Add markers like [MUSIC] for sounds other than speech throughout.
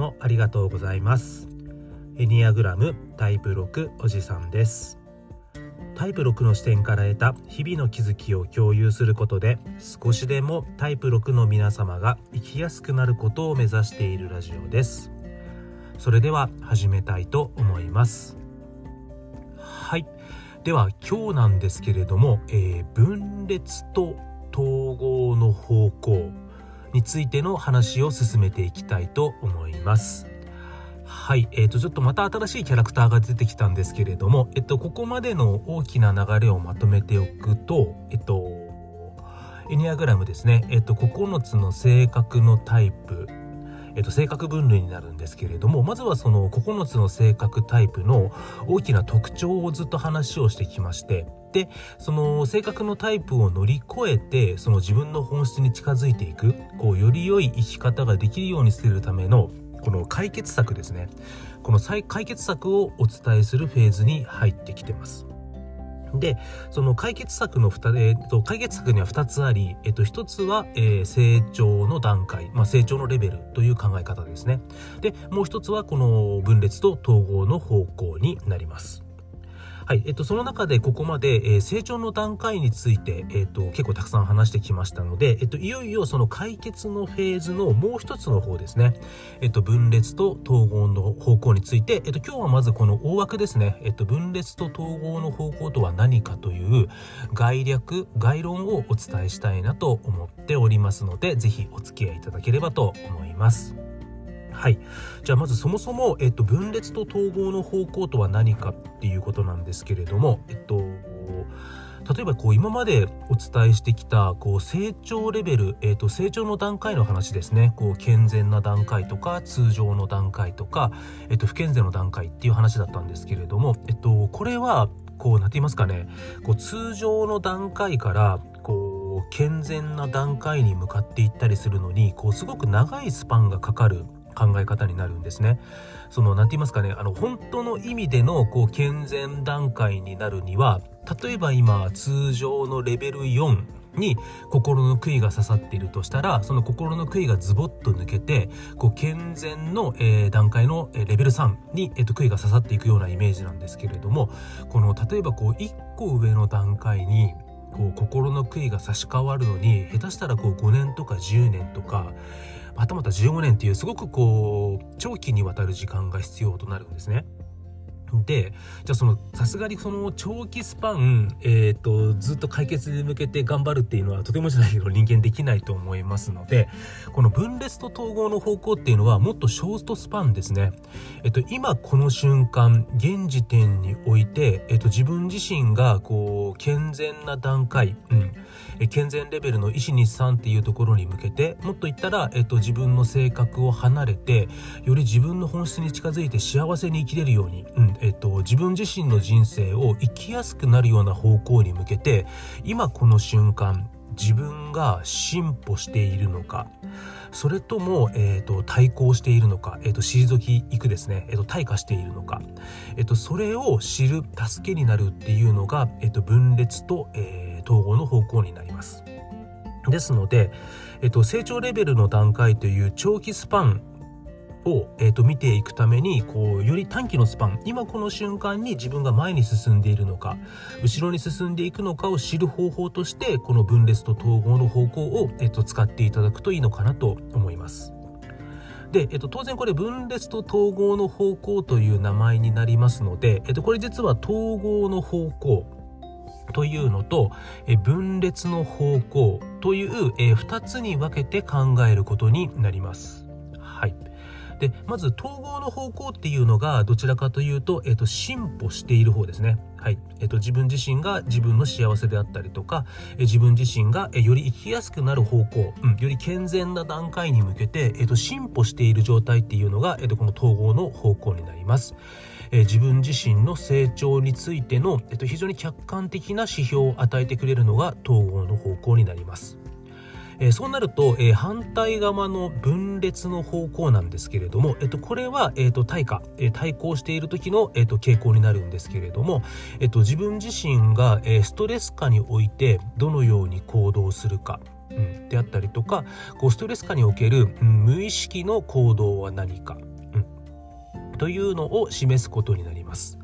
もありがとうございます。エニアグラムタイプ6おじさんです。タイプ6の視点から得た日々の気づきを共有することで少しでもタイプ6の皆様が生きやすくなることを目指しているラジオです。それでは始めたいと思います。はい。では今日なんですけれども、えー、分裂と統合の方向。についての話を進めていきたいと思います。はい、えーと、ちょっとまた新しいキャラクターが出てきたんですけれども、えっと、ここまでの大きな流れをまとめておくと、えっと、エニアグラムですね、えっと、9つの性格のタイプえっと、性格分類になるんですけれどもまずはその9つの性格タイプの大きな特徴をずっと話をしてきましてでその性格のタイプを乗り越えてその自分の本質に近づいていくこうより良い生き方ができるようにするためのこの解決策ですねこの解決策をお伝えするフェーズに入ってきてます。で、その解決策の2、えーと、解決策には2つあり、えーと、1つは、えー、成長の段階、まあ、成長のレベルという考え方ですね。で、もう1つはこの分裂と統合の方向になります。はい、えっと、その中でここまで、えー、成長の段階について、えっと、結構たくさん話してきましたので、えっと、いよいよその解決のフェーズのもう一つの方ですね、えっと、分裂と統合の方向について、えっと、今日はまずこの大枠ですね、えっと、分裂と統合の方向とは何かという概略、概論をお伝えしたいなと思っておりますので、ぜひお付き合いいただければと思います。はい。じゃあまずそもそも、えっと、分裂と統合の方向とは何かっていうことなんですけれども、えっと、例えばこう今までお伝えしてきたこう成長レベル、えっと、成長の段階の話ですねこう健全な段階とか通常の段階とか、えっと、不健全の段階っていう話だったんですけれども、えっと、これはこう何て言いますかねこう通常の段階からこう健全な段階に向かっていったりするのにこうすごく長いスパンがかかる考え方になるんですね。その何て言いますかねあの本当の意味でのこう健全段階になるには例えば今通常のレベル4に心の杭が刺さっているとしたらその心の杭がズボッと抜けてこう健全の、えー、段階の、えレベル3に、えーと、杭が刺さっていくようなイメージなんですけれどもこの例えばこう1個上の段階にこう心の杭が差し替わるのに下手したらこう5年とか10年とかはたまた15年っていうすごくこう長期にわたる時間が必要となるんですね。でじゃあそのさすがにその長期スパン、えーと、ずっと解決に向けて頑張るっていうのはとてもじゃないけど人間できないと思いますのでこの分裂と統合の方向っていうのはもっとショーストスパンですね。えっと、今この瞬間現時点において、えっと、自分自身がこう健全な段階、うん、え健全レベルの1 2 3っていうところに向けてもっと言ったら、えっと、自分の性格を離れてより自分の本質に近づいて幸せに生きれるように、うんえっと、自分自身の人生を生きやすくなるような方向に向けて今この瞬間自分が進歩しているのかそれとも、えーと、対抗しているのか、えーと、退きいくですね、えーと、退化しているのか、えー、とそれを知る助けになるっていうのが、えー、と分裂と、えー、統合の方向になります。ですので、えー、と成長レベルの段階という長期スパンを、えー、と見ていくためにこうより短期のスパン今この瞬間に自分が前に進んでいるのか後ろに進んでいくのかを知る方法としてこの分裂と統合の方向を、えー、と使っていただくといいのかなと思います。で、えっと、当然これ分裂と統合の方向という名前になりますので、えっと、これ実は統合の方向というのと、え分裂の方向という、え2つに分けて考えることになります。はい。でまず統合の方向っていうのがどちらかというと,、えーと、進歩している方ですね。はいえーと、自分自身が自分の幸せであったりとか、えー、自分自身が、えー、より生きやすくなる方向、うん、より健全な段階に向けて、えーと、進歩している状態っていうのが、えー、とこの統合の方向になります。え、自分自身の成長についての、えー、と非常に客観的な指標を与えてくれるのが統合の方向になります。えー、そうなると、えー、反対側の分裂の方向なんですけれども、えっと、これは、えっと、対価、えー、対抗している時の、えっと、傾向になるんですけれども、えっと、自分自身が、えストレス下においてどのように行動するか、うん、であったりとかこうストレス下における、うん、無意識の行動は何かというのを示すことになります。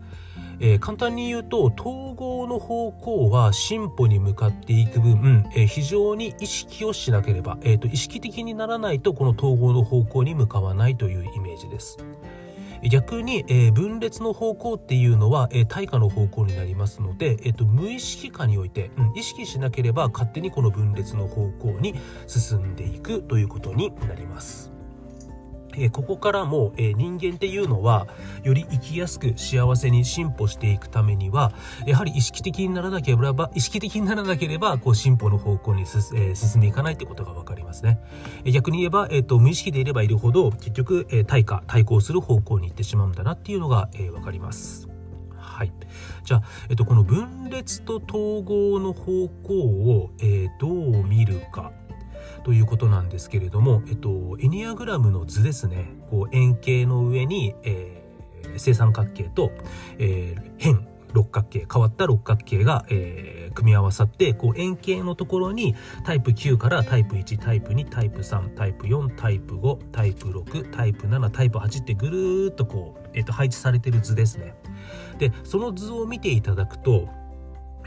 えー、簡単に言うと統合の方向は進歩に向かっていく分、えー、非常に意識をしなければ、えーと、意識的にならないとこの統合の方向に向かわないというイメージです。逆に、えー、分裂の方向っていうのは、えー、対価の方向になりますので、えーと、無意識化において、うん、意識しなければ勝手にこの分裂の方向に進んでいくということになります。えここからも、え人間っていうのはより生きやすく幸せに進歩していくためにはやはり意識的にならなければ意識的にならなければこう進歩の方向にえ進んでいかないってことが分かりますね、え逆に言えば、えーと、無意識でいればいるほど結局、え対価対抗する方向に行ってしまうんだなっていうのが、え分かります。はい。じゃあ、えっと、この分裂と統合の方向を、えー、どう見るか。ということなんですけれども、えっと、エニアグラムの図ですねこう円形の上に、えー、正三角形と、えー、変六角形変わった六角形が、えー、組み合わさってこう円形のところにタイプ9からタイプ1タイプ2タイプ3タイプ4タイプ5タイプ6タイプ7タイプ8ってぐるーっとこう、えー、と配置されてる図ですね。でその図を見ていただくと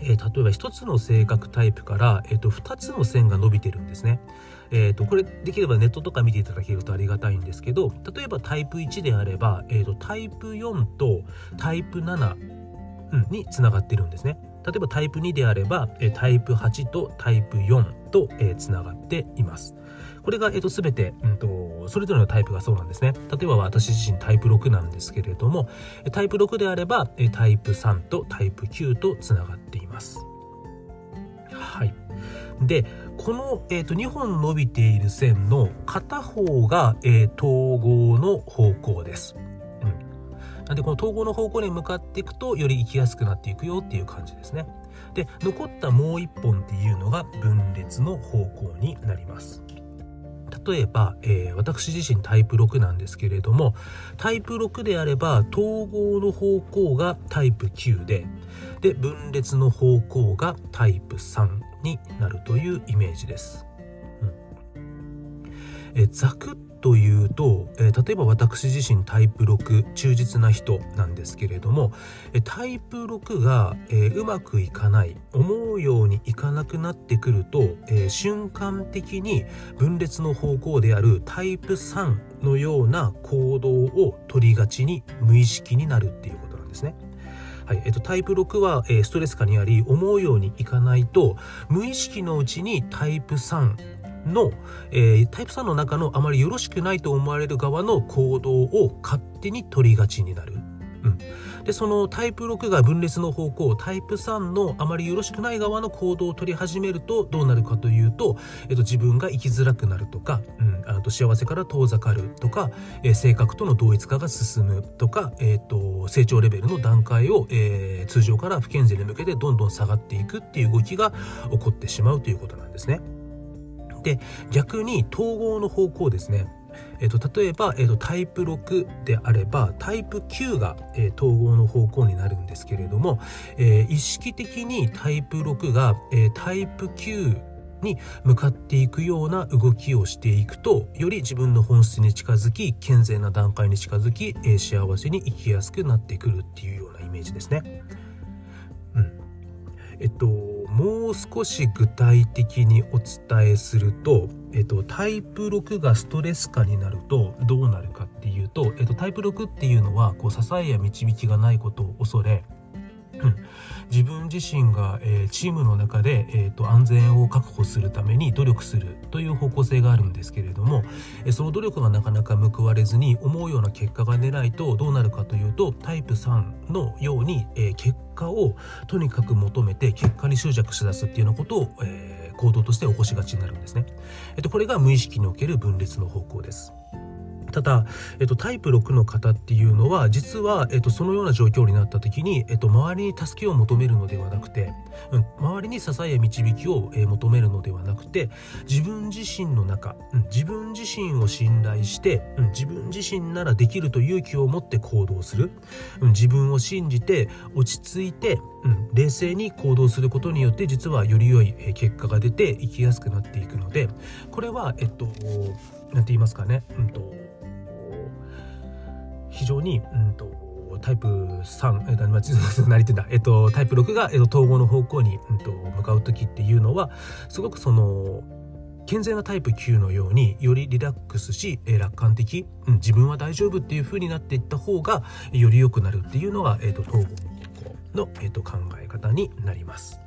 えー、例えば1つの性格タイプから、えー、と2つの線が伸びてるんですね。えー、とこれできればネットとか見ていただけるとありがたいんですけど例えばタイプ1であれば、えー、とタイプ4とタイプ7、につながってるんですね。例えばタイプ2であれば、タイプ8とタイプ4と、つながっています。これが、えー、と全て、うんと、それぞれのタイプがそうなんですね。例えば私自身タイプ6なんですけれども、タイプ6であれば、タイプ3とタイプ9とつながっています。はい。で、この、えーと、2本伸びている線の片方が、えー、統合の方向です。うん。なんでこの統合の方向に向かっていくとより行きやすくなっていくよっていう感じですね。で、残ったもう1本っていうのが分裂の方向になります。例えば、えー、私自身タイプ6なんですけれどもタイプ6であれば統合の方向がタイプ9でで分裂の方向がタイプ3になるというイメージです。うん、えざくっというと、えー、例えば私自身タイプ6忠実な人なんですけれども、タイプ6が、えー、うまくいかない思うようにいかなくなってくると、えー、瞬間的に分裂の方向であるタイプ3のような行動を取りがちに無意識になるっていうことなんですね。はいえっと、タイプ6は、えー、ストレス下にあり思うようにいかないと無意識のうちにタイプ3の、えー、タイプ3の中のあまりよろしくないと思われる側の行動を勝手に取りがちになる。うん、でそのタイプ6が分裂の方向タイプ3のあまりよろしくない側の行動を取り始めるとどうなるかというと、えっと、自分が生きづらくなるとか、うん、あと幸せから遠ざかるとか、えー、性格との同一化が進むとか、えっと、成長レベルの段階を、えー、通常から不健全に向けてどんどん下がっていくっていう動きが起こってしまうということなんですね。で逆に統合の方向ですねえーと、例えば、えーと、タイプ6であればタイプ9が、えー、統合の方向になるんですけれども、えー、意識的にタイプ6が、えー、タイプ9に向かっていくような動きをしていくとより自分の本質に近づき健全な段階に近づき、え幸せに生きやすくなってくるっていうようなイメージですね。うん、えっともう少し具体的にお伝えすると、えっと、タイプ6がストレス化になるとどうなるかっていうと、えっと、タイプ6っていうのはこう支えや導きがないことを恐れ、自分自身が、えー、チームの中で、えーと、安全を確保するために努力するという方向性があるんですけれども、えー、その努力がなかなか報われずに思うような結果が出ないとどうなるかというとタイプ3のように、えー、結果をとにかく求めて結果に執着しだすっていうようなことを、えー行動として起こしがちになるんですね。えーとこれが無意識における分裂の方向です。ただ、えっと、タイプ6の方っていうのは実は、えっと、そのような状況になった時に、えっと、周りに助けを求めるのではなくて、うん、周りに支えや導きを、えー、求めるのではなくて自分自身の中、うん、自分自身を信頼して、うん、自分自身ならできると勇気を持って行動する、うん、自分を信じて落ち着いて、うん、冷静に行動することによって実はより良い結果が出て生きやすくなっていくのでこれはえっと何て言いますかね、うんと。非常に、うんと、タイプ3、えっと、何言ってんだ、えっと、タイプ6が、えっと、統合の方向に、うんと、向かう時っていうのはすごくその健全なタイプ9のようによりリラックスし、え楽観的、うん、自分は大丈夫っていう風になっていった方がより良くなるっていうのが、えっと、統合の方向の、えっと、考え方になります。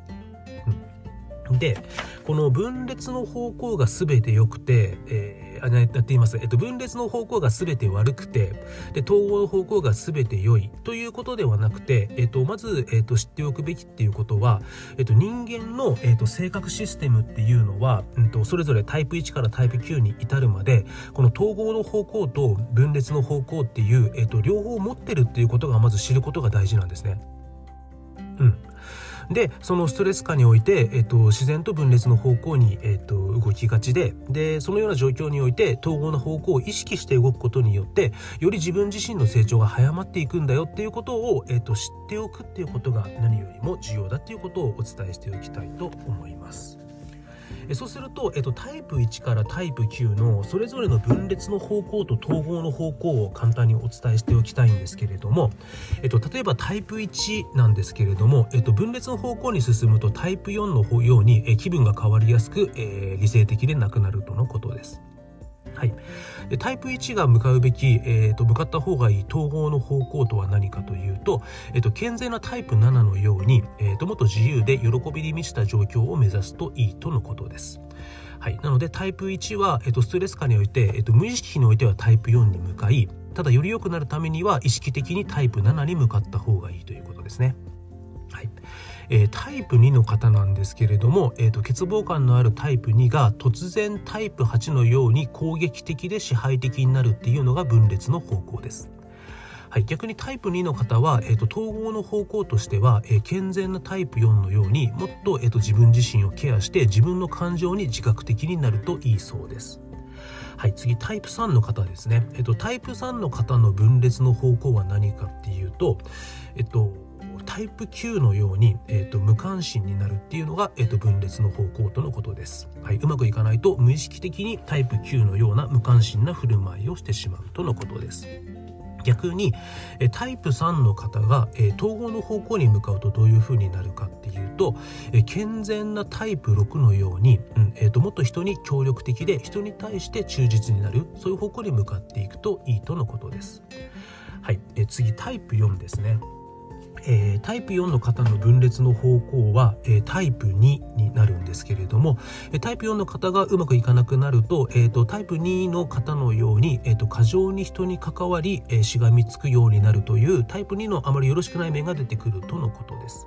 でこの分裂の方向が全て良くて、えー、あやっています、えっと、分裂の方向が全て悪くてで統合の方向が全て良い。ということではなくて、えっと、まず、えっと、知っておくべきっていうことは、えっと、人間の、えっと、性格システムっていうのは、うんと、それぞれタイプ1からタイプ9に至るまでこの統合の方向と分裂の方向っていう、えっと、両方持ってるっていうことがまず知ることが大事なんですね。うん。でそのストレス下において、えっと、自然と分裂の方向に、えっと、動きがちででそのような状況において統合の方向を意識して動くことによってより自分自身の成長が早まっていくんだよっていうことを、えっと、知っておくっていうことが何よりも重要だっていうことをお伝えしておきたいと思います。えそうすると、えっと、タイプ1からタイプ9のそれぞれの分裂の方向と統合の方向を簡単にお伝えしておきたいんですけれども、えっと、例えばタイプ1なんですけれども、えっと、分裂の方向に進むとタイプ4のように、え気分が変わりやすく、えー、理性的でなくなるとのことです。はい、でタイプ1が向かうべき、えーと、向かった方がいい統合の方向とは何かというと、えーと、健全なタイプ7のように、えーと、もっと自由で喜びに満ちた状況を目指すといいとのことです。はい、なのでタイプ1は、えー、とストレス下において、えー、と無意識においてはタイプ4に向かいただより良くなるためには意識的にタイプ7に向かった方がいいということですね。はいえー、タイプ2の方なんですけれども、えーと、欠乏感のあるタイプ2が突然タイプ8のように攻撃的で支配的になるっていうのが分裂の方向です。はい、逆にタイプ2の方は、えーと、統合の方向としては、えー、健全なタイプ4のようにもっと,、えーと自分自身をケアして自分の感情に自覚的になるといいそうです。はい、次タイプ3の方ですね。えっと、タイプ3の方の分裂の方向は何かっていうと、えっと、タイプ9のように、えーと、無関心になるっていうのが、えーと、分裂の方向とのことです、はい、うまくいかないと無意識的にタイプ9のような無関心な振る舞いをしてしまうとのことです逆にえタイプ3の方が、え統合の方向に向かうとどういう風になるかっていうとえ健全なタイプ6のように、うんえーともっと人に協力的で人に対して忠実になるそういう方向に向かっていくといいとのことです。はい、え次タイプ4ですね。えー、タイプ4の方の分裂の方向は、えー、タイプ2になるんですけれども、えー、タイプ4の方がうまくいかなくなると,、えーと、タイプ2の方のように、えーと、過剰に人に関わり、えしがみつくようになるというタイプ2のあまりよろしくない面が出てくるとのことです。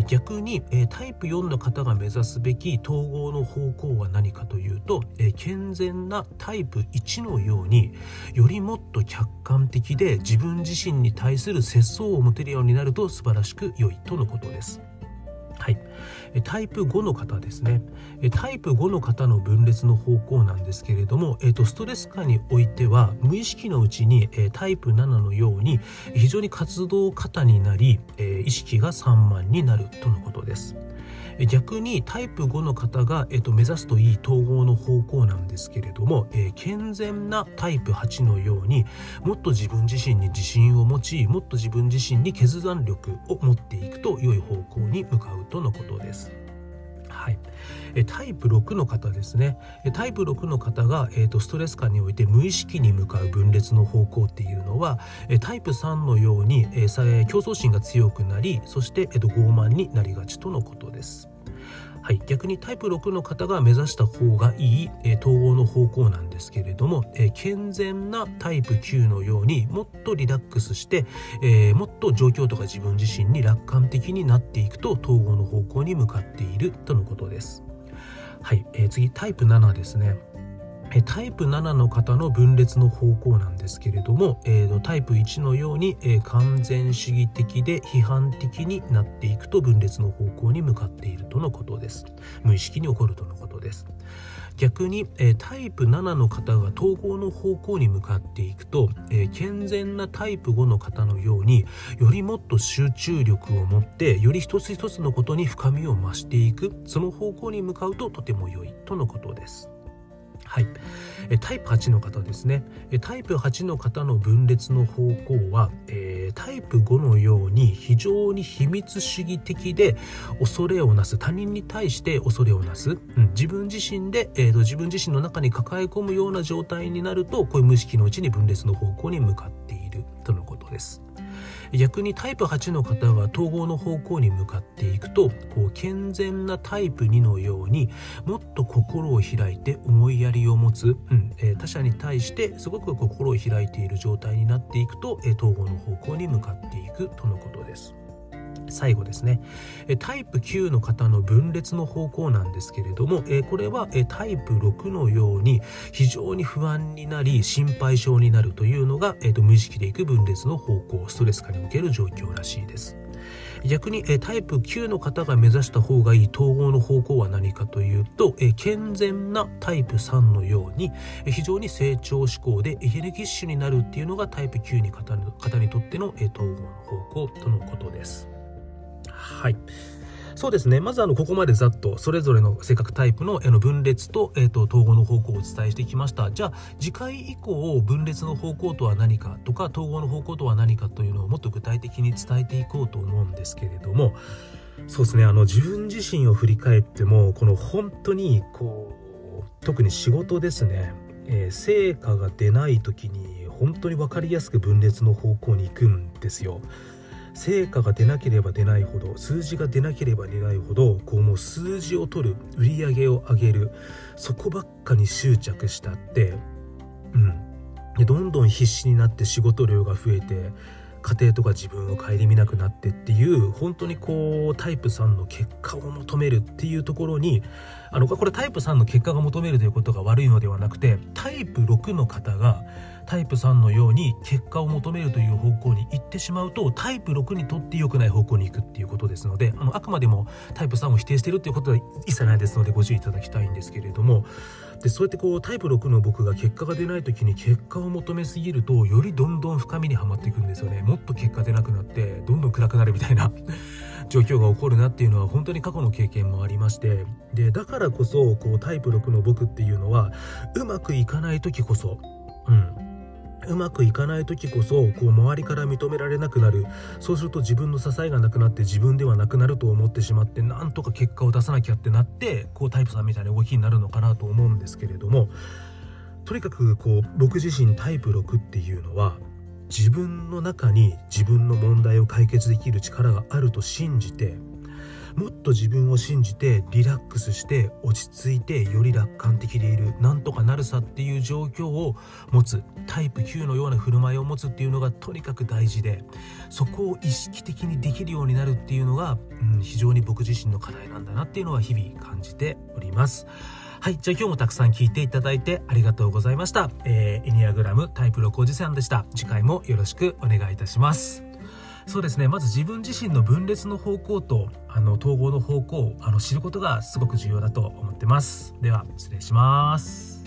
逆に、えタイプ4の方が目指すべき統合の方向は何かというと、え健全なタイプ1のようによりもっと客観的で自分自身に対する節操を持てるようになると素晴らしく良いとのことです。タイプ、タイプ5の方ですねタイプ5の方の分裂の方向なんですけれども、えー、とストレス下においては無意識のうちに、えタイプ7のように非常に活動過多になり、え意識が散漫になるとのことです。逆にタイプ5の方が、えっと、目指すといい統合の方向なんですけれども、えー、健全なタイプ8のようにもっと自分自身に自信を持ちもっと自分自身に決断力を持っていくと良い方向に向かうとのことです。はい、タイプ6の方ですねタイプ6の方が、えーと、ストレス下において無意識に向かう分裂の方向っていうのはタイプ3のように、えー、競争心が強くなりそして、えーと傲慢になりがちとのことです。はい、逆にタイプ6の方が目指した方がいい、えー、統合の方向なんですけれども、えー、健全なタイプ9のようにもっとリラックスして、えー、もっと状況とか自分自身に楽観的になっていくと統合の方向に向かっているとのことです。はい、えー、次タイプ7ですね。タイプ7の方の分裂の方向なんですけれども、えー、タイプ1のように、えー、完全主義的で批判的になっていくと分裂の方向に向かっているとのことです。無意識に起こるとのことです。逆に、えー、タイプ7の方が統合の方向に向かっていくと、え健全なタイプ5の方のようによりもっと集中力を持ってより一つ一つのことに深みを増していく。その方向に向かうととても良いとのことですはい。タイプ8の方ですね。タイプ8の方の分裂の方向は、えー、タイプ5のように非常に秘密主義的で恐れをなす。他人に対して恐れをなす、うん、自分自身で、えーと、自分自身の中に抱え込むような状態になるとこういう無意識のうちに分裂の方向に向かっているとのことです。逆にタイプ8の方は統合の方向に向かっていくとこう健全なタイプ2のようにもっと心を開いて思いやりを持つ、うんえー、他者に対してすごく心を開いている状態になっていくと、えー、統合の方向に向かっていくとのことです。最後ですね。タイプ9の方の分裂の方向なんですけれどもこれはタイプ6のように非常に不安になり心配性になるというのが無意識でいく分裂の方向ストレス化における状況らしいです。逆にタイプ9の方が目指した方がいい統合の方向は何かというと健全なタイプ3のように非常に成長志向でエネルギッシュになるっていうのがタイプ9に方にとっての統合の方向とのことです。はい。そうですね。まずあのここまでざっとそれぞれの性格タイプのの分裂と,、えーと、統合の方向をお伝えしてきました。じゃあ次回以降分裂の方向とは何かとか統合の方向とは何かというのをもっと具体的に伝えていこうと思うんですけれどもそうですね。あの自分自身を振り返ってもこの本当にこう特に仕事ですね、えー、成果が出ない時に本当に分かりやすく分裂の方向に行くんですよ。成果が出なければ出ないほど数字が出なければ出ないほどこうもう数字を取る売り上げを上げるそこばっかに執着したってうん。でどんどん必死になって仕事量が増えて家庭とか自分を顧みなくなってっていう本当にこうタイプ3の結果を求めるっていうところにあのこれタイプ3の結果が求めるということが悪いのではなくてタイプ6の方がタイプ3のように結果を求めるという方向に行ってしまうとタイプ6にとって良くない方向に行くっていうことですのであのあくまでもタイプ3を否定してるっていうことは一切ないですのでご注意いただきたいんですけれどもでそうやってこうタイプ6の僕が結果が出ない時に結果を求めすぎるとよりどんどん深みにはまっていくんですよね。もっと結果出なくなってどんどん暗くなるみたいな [LAUGHS] 状況が起こるなっていうのは本当に過去の経験もありましてでだからこそこうタイプ6の僕っていうのはうまくいかない時こそうん。うまくいかない時こそこう周りから認められなくなる。そうすると自分の支えがなくなって自分ではなくなると思ってしまってなんとか結果を出さなきゃってなってこうタイプさんみたいな動きになるのかなと思うんですけれどもとにかくこう僕自身タイプ6っていうのは自分の中に自分の問題を解決できる力があると信じてもっと自分を信じてリラックスして落ち着いてより楽観的でいるなんとかなるさっていう状況を持つタイプ9のような振る舞いを持つっていうのがとにかく大事でそこを意識的にできるようになるっていうのが、うん、非常に僕自身の課題なんだなっていうのは日々感じております。はい。じゃあ今日もたくさん聞いていただいてありがとうございました。えー、エニアグラムタイプ6おじさんでした。次回もよろしくお願いいたします。そうですね。まず自分自身の分裂の方向とあの統合の方向をあの知ることがすごく重要だと思ってます。では失礼します。